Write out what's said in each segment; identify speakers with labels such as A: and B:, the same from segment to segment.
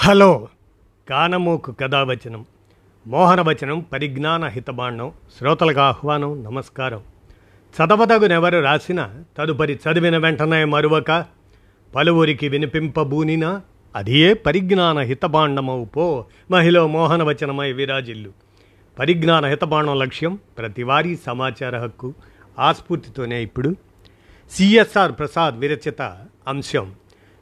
A: Hello. కానమోకు కథావచనం మోహనవచనం పరిజ్ఞాన హితబాండం శ్రోతలకు ఆహ్వానం నమస్కారం. చదవదగునెవరు రాసిన తదుపరి చదివిన వెంటనే మరువక పలువురికి వినిపింపబూనిన అదియే పరిజ్ఞాన హితబాండమవు పో మహిళ మోహనవచనమై విరాజిల్లు. పరిజ్ఞాన హితబాండం లక్ష్యం ప్రతివారీ సమాచార హక్కు ఆస్ఫూర్తితోనే ఇప్పుడు. సిఎస్ఆర్ ప్రసాద్ విరచిత అంశం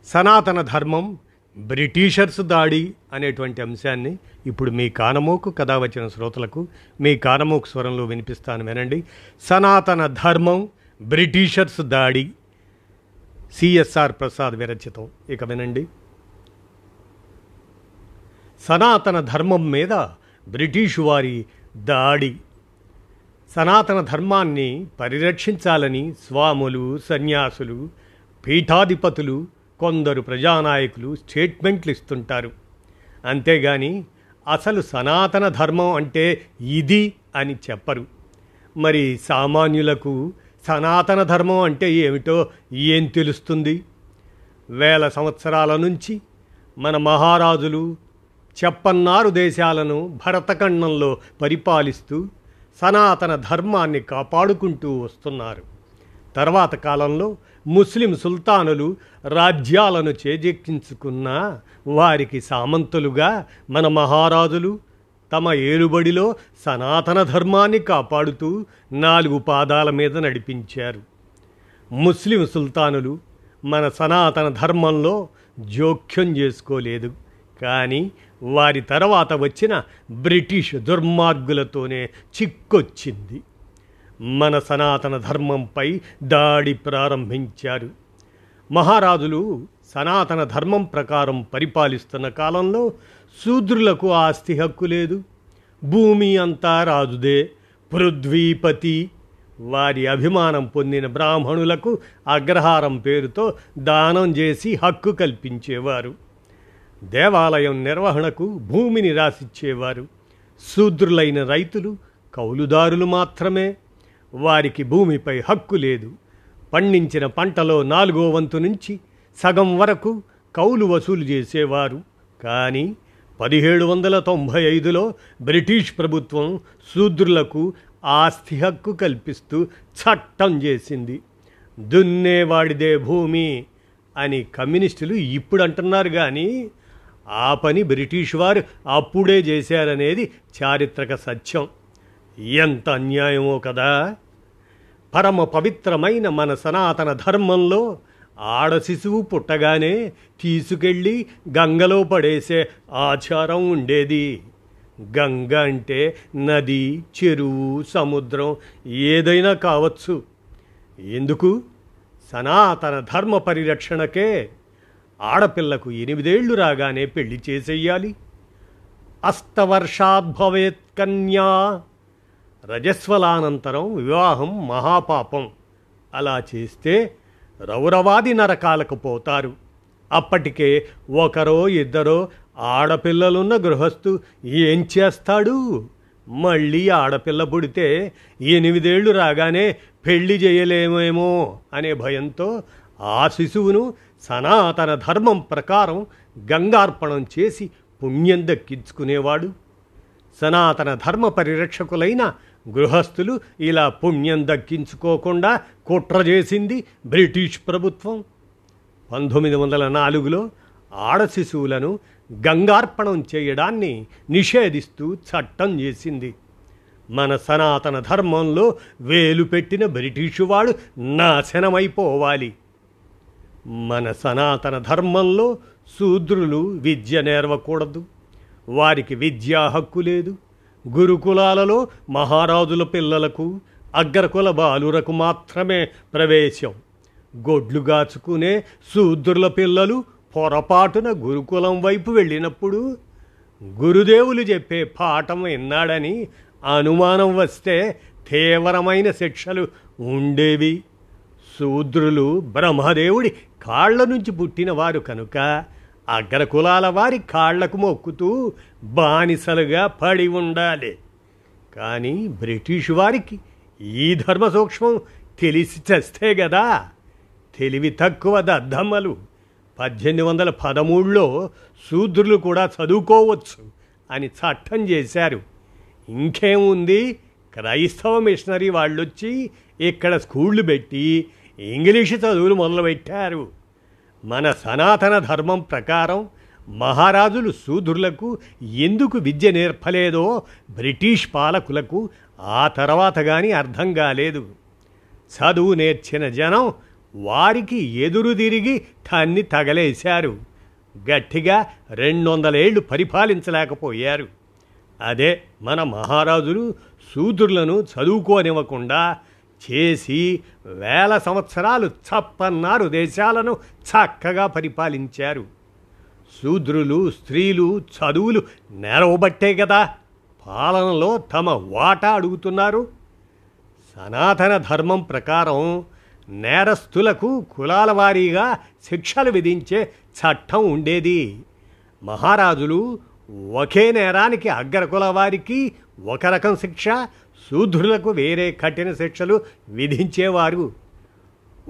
A: సనాతన ధర్మం బ్రిటిషర్స్ దాడి అనేటువంటి అంశాన్ని ఇప్పుడు మీ కానమోకు కథ వచ్చిన శ్రోతలకు మీ కానమోకు స్వరంలో వినిపిస్తాను వినండి. సనాతన ధర్మం బ్రిటిషర్స్ దాడి. సిఎస్ఆర్ ప్రసాద్ విరచితం. ఇక వినండి. సనాతన ధర్మం మీద బ్రిటిషు వారి దాడి. సనాతన ధర్మాన్ని పరిరక్షించాలని స్వాములు సన్యాసులు పీఠాధిపతులు కొందరు ప్రజానాయకులు స్టేట్మెంట్లు ఇస్తుంటారు. అంతేగాని అసలు సనాతన ధర్మం అంటే ఇది అని చెప్పరు. మరి సామాన్యులకు సనాతన ధర్మం అంటే ఏమిటో ఏం తెలుస్తుంది? వేల సంవత్సరాల నుంచి మన మహారాజులు చెప్పన్నారు దేశాలను భరతఖండంలో పరిపాలిస్తూ సనాతన ధర్మాన్ని కాపాడుకుంటూ వస్తున్నారు. తర్వాత కాలంలో ముస్లిం సుల్తానులు రాజ్యాలను చేజెక్కించుకున్న వారికి సామంతులుగా మన మహారాజులు తమ ఏలుబడిలో సనాతన ధర్మాన్ని కాపాడుతూ నాలుగు పాదాల మీద నడిపించారు. ముస్లిం సుల్తానులు మన సనాతన ధర్మంలో జోక్యం చేసుకోలేదు. కానీ వారి తర్వాత వచ్చిన బ్రిటిష్ దుర్మార్గులతోనే చిక్కొచ్చింది. మన సనాతన ధర్మంపై దాడి ప్రారంభించారు. మహారాజులు సనాతన ధర్మం ప్రకారం పరిపాలిస్తున్న కాలంలో శూద్రులకు ఆస్తి హక్కు లేదు. భూమి అంతా రాజుదే పృథ్వీపతి. వారి అభిమానం పొందిన బ్రాహ్మణులకు అగ్రహారం పేరుతో దానం చేసి హక్కు కల్పించేవారు. దేవాలయం నిర్వహణకు భూమిని రాసిచ్చేవారు. శూద్రులైన రైతులు కౌలుదారులు మాత్రమే. వారికి భూమిపై హక్కు లేదు. పండించిన పంటలో నాలుగో వంతు నుంచి సగం వరకు కౌలు వసూలు చేసేవారు. కానీ పదిహేడు వందల తొంభై ఐదులో బ్రిటిష్ ప్రభుత్వం శూద్రులకు ఆస్తి హక్కు కల్పిస్తూ చట్టం చేసింది. దున్నేవాడిదే భూమి అని కమ్యూనిస్టులు ఇప్పుడు అంటున్నారు కానీ ఆ పని బ్రిటిష్ వారు అప్పుడే చేశారనేది చారిత్రక సత్యం. ఎంత అన్యాయమో కదా! పరమ పవిత్రమైన మన సనాతన ధర్మంలో ఆడ శిశువు పుట్టగానే తీసుకెళ్ళి గంగలో పడేసే ఆచారం ఉండేది. గంగ అంటే నది చెరువు సముద్రం ఏదైనా కావచ్చు. ఎందుకు? సనాతన ధర్మ పరిరక్షణకే ఆడపిల్లకు ఎనిమిదేళ్ళు రాగానే పెళ్ళి చేసేయాలి. అస్తవర్షాద్భవేత్ కన్యా రజస్వలానంతరం వివాహం మహాపాపం. అలా చేస్తే రౌరవాది నరకాలకు పోతారు. అప్పటికే ఒకరో ఇద్దరో ఆడపిల్లలున్న గృహస్థు ఏం చేస్తాడు? మళ్ళీ ఆడపిల్ల పుడితే ఎనిమిదేళ్ళు రాగానే పెళ్ళి చేయలేమేమో అనే భయంతో ఆ శిశువును సనాతన ధర్మం ప్రకారం గంగార్పణం చేసి పుణ్యం దక్కించుకునేవాడు. సనాతన ధర్మ పరిరక్షకులైన గృహస్థులు ఇలా పుణ్యం దక్కించుకోకుండా కుట్ర చేసింది బ్రిటిష్ ప్రభుత్వం. పంతొమ్మిది వందల నాలుగులో ఆడశిశువులను గంగార్పణం చేయడాన్ని నిషేధిస్తూ చట్టం చేసింది. మన సనాతన ధర్మంలో వేలు పెట్టిన బ్రిటిషు వాడు నాశనమైపోవాలి. మన సనాతన ధర్మంలో శూద్రులు విద్య నేర్వకూడదు. వారికి విద్యా హక్కు లేదు. గురుకులాలలో మహారాజుల పిల్లలకు అగ్రకుల బాలురకు మాత్రమే ప్రవేశం. గొడ్లు గాచుకునే శూద్రుల పిల్లలు పొరపాటున గురుకులం వైపు వెళ్ళినప్పుడు గురుదేవులు చెప్పే పాఠం విన్నాడని అనుమానం వస్తే తీవ్రమైన శిక్షలు ఉండేవి. శూద్రులు బ్రహ్మదేవుడి కాళ్ళ నుంచి పుట్టినవారు కనుక అగ్ర కులాల వారి కాళ్ళకు మొక్కుతూ బానిసలుగా పడి ఉండాలి. కానీ బ్రిటిష్ వారికి ఈ ధర్మ సూక్ష్మం తెలిసి చస్తే గదా. తెలివి తక్కువ దద్దమ్మలు. పద్దెనిమిది వందల పదమూడులో శూద్రులు కూడా చదువుకోవచ్చు అని చట్టం చేశారు. ఇంకేముంది? క్రైస్తవ మిషనరీ వాళ్ళు వచ్చి ఇక్కడ స్కూళ్ళు పెట్టి ఇంగ్లీషు చదువులు మొదలుపెట్టారు. మన సనాతన ధర్మం ప్రకారం మహారాజులు శూద్రులకు ఎందుకు విద్య నేర్పలేదో బ్రిటిష్ పాలకులకు ఆ తర్వాత కానీ అర్థం కాలేదు. చదువు నేర్చిన జనం వారికి ఎదురు తిరిగి తన్ని తగలేశారు. గట్టిగా రెండు వందలేళ్ళు పరిపాలించలేకపోయారు. అదే మన మహారాజులు శూద్రులను చదువుకోనివ్వకుండా చేసి వేల సంవత్సరాలు చప్పన్నారు దేశాలను చక్కగా పరిపాలించారు. శూద్రులు స్త్రీలు చదువులు నెరవబట్టే కదా పాలనలో తమ వాటా అడుగుతున్నారు. సనాతన ధర్మం ప్రకారం నేరస్తులకు కులాల వారీగా శిక్షలు విధించే చట్టం ఉండేది. మహారాజులు ఒకే నేరానికి అగ్రకుల వారికి ఒక రకం శిక్ష శూద్రులకు వేరే కఠిన శిక్షలు విధించేవారు.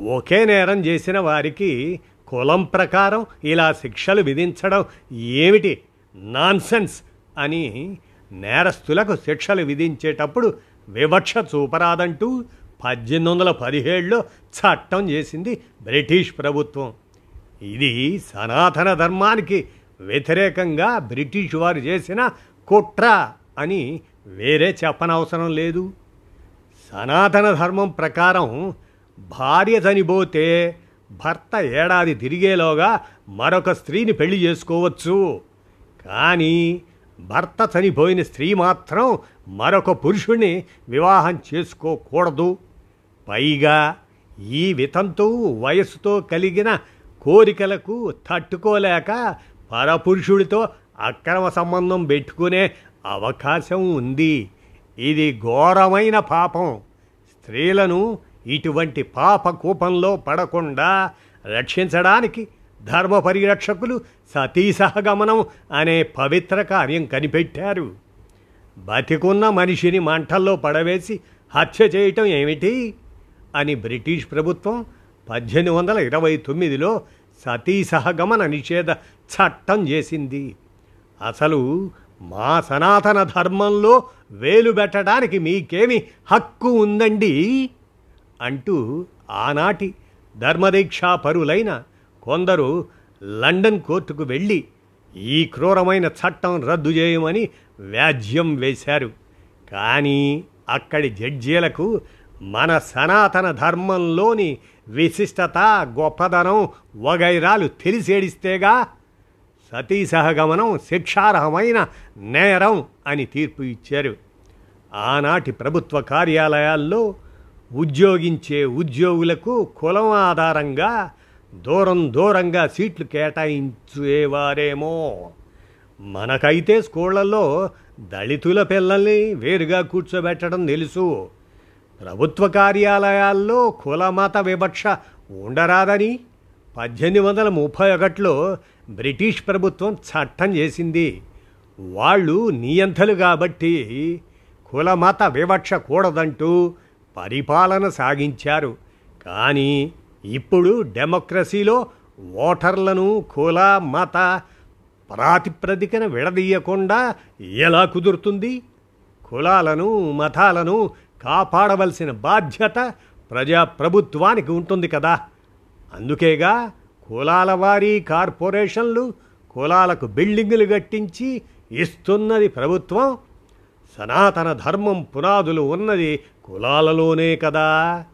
A: ఒకే నేరం చేసిన వారికి కులం ప్రకారం ఇలా శిక్షలు విధించడం ఏమిటి? నాన్సెన్స్ అని నేరస్తులకు శిక్షలు విధించేటప్పుడు వివక్ష చూపరాదంటూ పద్దెనిమిది వందల పదిహేడులో చట్టం చేసింది బ్రిటిష్ ప్రభుత్వం. ఇది సనాతన ధర్మానికి వ్యతిరేకంగా బ్రిటిష్ వారు చేసిన కుట్ర అని వేరే చెప్పనవసరం లేదు. సనాతన ధర్మం ప్రకారం భార్య చనిపోతే భర్త ఏడాది తిరిగేలోగా మరొక స్త్రీని పెళ్ళి చేసుకోవచ్చు. కానీ భర్త చనిపోయిన స్త్రీ మాత్రం మరొక పురుషుణ్ణి వివాహం చేసుకోకూడదు. పైగా ఈ వితంతు వయస్సుతో కలిగిన కోరికలకు తట్టుకోలేక పరపురుషుడితో అక్రమ సంబంధం పెట్టుకునే అవకాశం ఉంది. ఇది ఘోరమైన పాపం. స్త్రీలను ఇటువంటి పాప కూపంలో పడకుండా రక్షించడానికి ధర్మ పరిరక్షకులు సతీ సహగమనం అనే పవిత్ర కార్యం కనిపెట్టారు. బతికున్న మనిషిని మంటల్లో పడవేసి హత్య చేయటం ఏమిటి? అని బ్రిటిష్ ప్రభుత్వం పద్దెనిమిది వందల ఇరవై తొమ్మిదిలో సతీ సహగమన నిషేధ చట్టం చేసింది. అసలు మా సనాతన ధర్మంలో వేలు పెట్టడానికి మీకేమి హక్కు ఉందండి? అంటూ ఆనాటి ధర్మదీక్షా పరులైన కొందరు లండన్ కోర్టుకు వెళ్ళి ఈ క్రూరమైన చట్టం రద్దు చేయమని వ్యాజ్యం వేశారు. కానీ అక్కడి జడ్జీలకు మన సనాతన ధర్మంలోని విశిష్టత గొప్పదనం వగైరాలు తెలిసేడిస్తేగా సతీ సహగమనం శిక్షార్హమైన నేరం అని తీర్పు ఇచ్చారు. ఆనాటి ప్రభుత్వ కార్యాలయాల్లో ఉద్యోగించే ఉద్యోగులకు కులం ఆధారంగా దూరం దూరంగా సీట్లు కేటాయించేవారేమో. మనకైతే స్కూళ్ళలో దళితుల పిల్లల్ని వేరుగా కూర్చోబెట్టడం తెలుసు. ప్రభుత్వ కార్యాలయాల్లో కుల మత వివక్ష ఉండరాదని పద్దెనిమిది వందల ముప్పై ఒకటిలో బ్రిటిష్ ప్రభుత్వం చట్టం చేసింది. వాళ్ళు నియంతలు కాబట్టి కుల మత వివక్ష కూడదంటూ పరిపాలన సాగించారు. కానీ ఇప్పుడు డెమోక్రసీలో ఓటర్లను కుల మత ప్రాతిప్రదికన విడదీయకుండా ఎలా కుదురుతుంది? కులాలను మతాలను కాపాడవలసిన బాధ్యత ప్రజాప్రభుత్వానికి ఉంటుంది కదా. అందుకేగా కులాల వారీ కార్పొరేషన్లు కులాలకు బిల్డింగులు కట్టించి ఇస్తున్నది ప్రభుత్వం. సనాతన ధర్మం పునాదులు ఉన్నది కులాలలోనే కదా.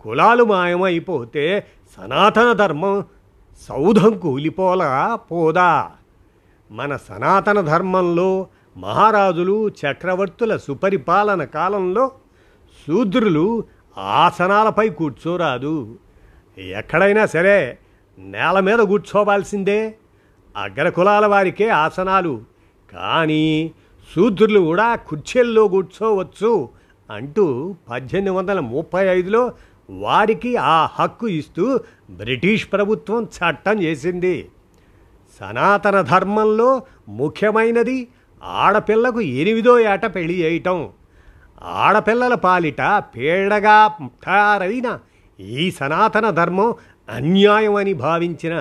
A: కులాలు మాయమైపోతే సనాతన ధర్మం సౌధం కూలిపోలా పోదా. మన సనాతన ధర్మంలో మహారాజులు చక్రవర్తుల సుపరిపాలన కాలంలో శూద్రులు ఆసనాలపై కూర్చోరాదు. ఎక్కడైనా సరే నేల మీద కూర్చోవాల్సిందే. అగ్రకులాల వారికే ఆసనాలు. కానీ శూద్రులు కూడా కుర్చీల్లో కూర్చోవచ్చు అంటూ పద్దెనిమిది వందల ముప్పై ఐదులో వారికి ఆ హక్కు ఇస్తూ బ్రిటిష్ ప్రభుత్వం చట్టం చేసింది. సనాతన ధర్మంలో ముఖ్యమైనది ఆడపిల్లకు ఎనిమిదో ఏట పెళ్ళి చేయటం. ఆడపిల్లల పాలిట పేడగా తయారైన ఈ సనాతన ధర్మం అన్యాయం అని భావించిన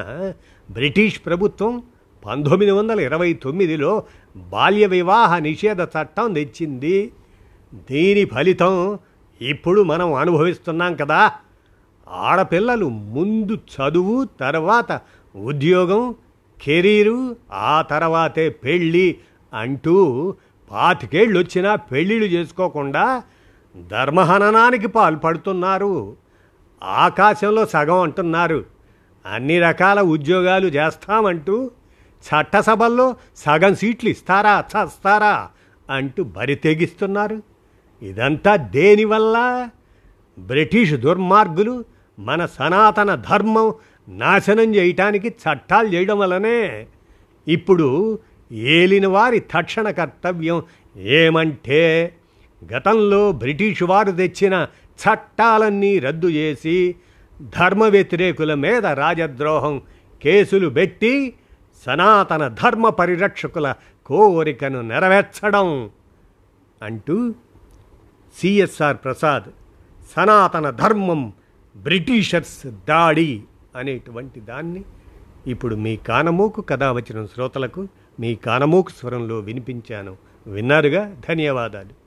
A: బ్రిటిష్ ప్రభుత్వం పంతొమ్మిది వందల ఇరవై తొమ్మిదిలో బాల్య వివాహ నిషేధ చట్టం తెచ్చింది. దీని ఫలితం ఇప్పుడు మనం అనుభవిస్తున్నాం కదా. ఆడపిల్లలు ముందు చదువు తర్వాత ఉద్యోగం కెరీరు ఆ తర్వాతే పెళ్ళి అంటూ పాతికేళ్ళు వచ్చినా పెళ్ళిళ్ళు చేసుకోకుండా ధర్మహననానికి పాల్పడుతున్నారు. ఆకాశంలో సగం అంటున్నారు. అన్ని రకాల ఉద్యోగాలు చేస్తామంటూ చట్టసభల్లో సగం సీట్లు ఇస్తారా చస్తారా అంటూ బరి తెగిస్తున్నారు. ఇదంతా దేనివల్ల బ్రిటిష్ దుర్మార్గులు మన సనాతన ధర్మం నాశనం చేయటానికి చట్టాలు చేయడం వలనే ఇప్పుడు ఏలిన వారి తక్షణ కర్తవ్యం ఏమంటే గతంలో బ్రిటిష్ వారు తెచ్చిన చట్టాలన్నీ రద్దు చేసి ధర్మ వ్యతిరేకుల మీద రాజద్రోహం కేసులు పెట్టి సనాతన ధర్మ పరిరక్షకుల కోరికను నెరవేర్చడం అంటూ సిఎస్ఆర్ ప్రసాద్ సనాతన ధర్మం బ్రిటిషర్స్ దాడి అనేటువంటి దాన్ని ఇప్పుడు మీ కానమూకు కథ వచ్చిన శ్రోతలకు మీ కానమూకు స్వరంలో వినిపించాను. విన్నారుగా? ధన్యవాదాలు.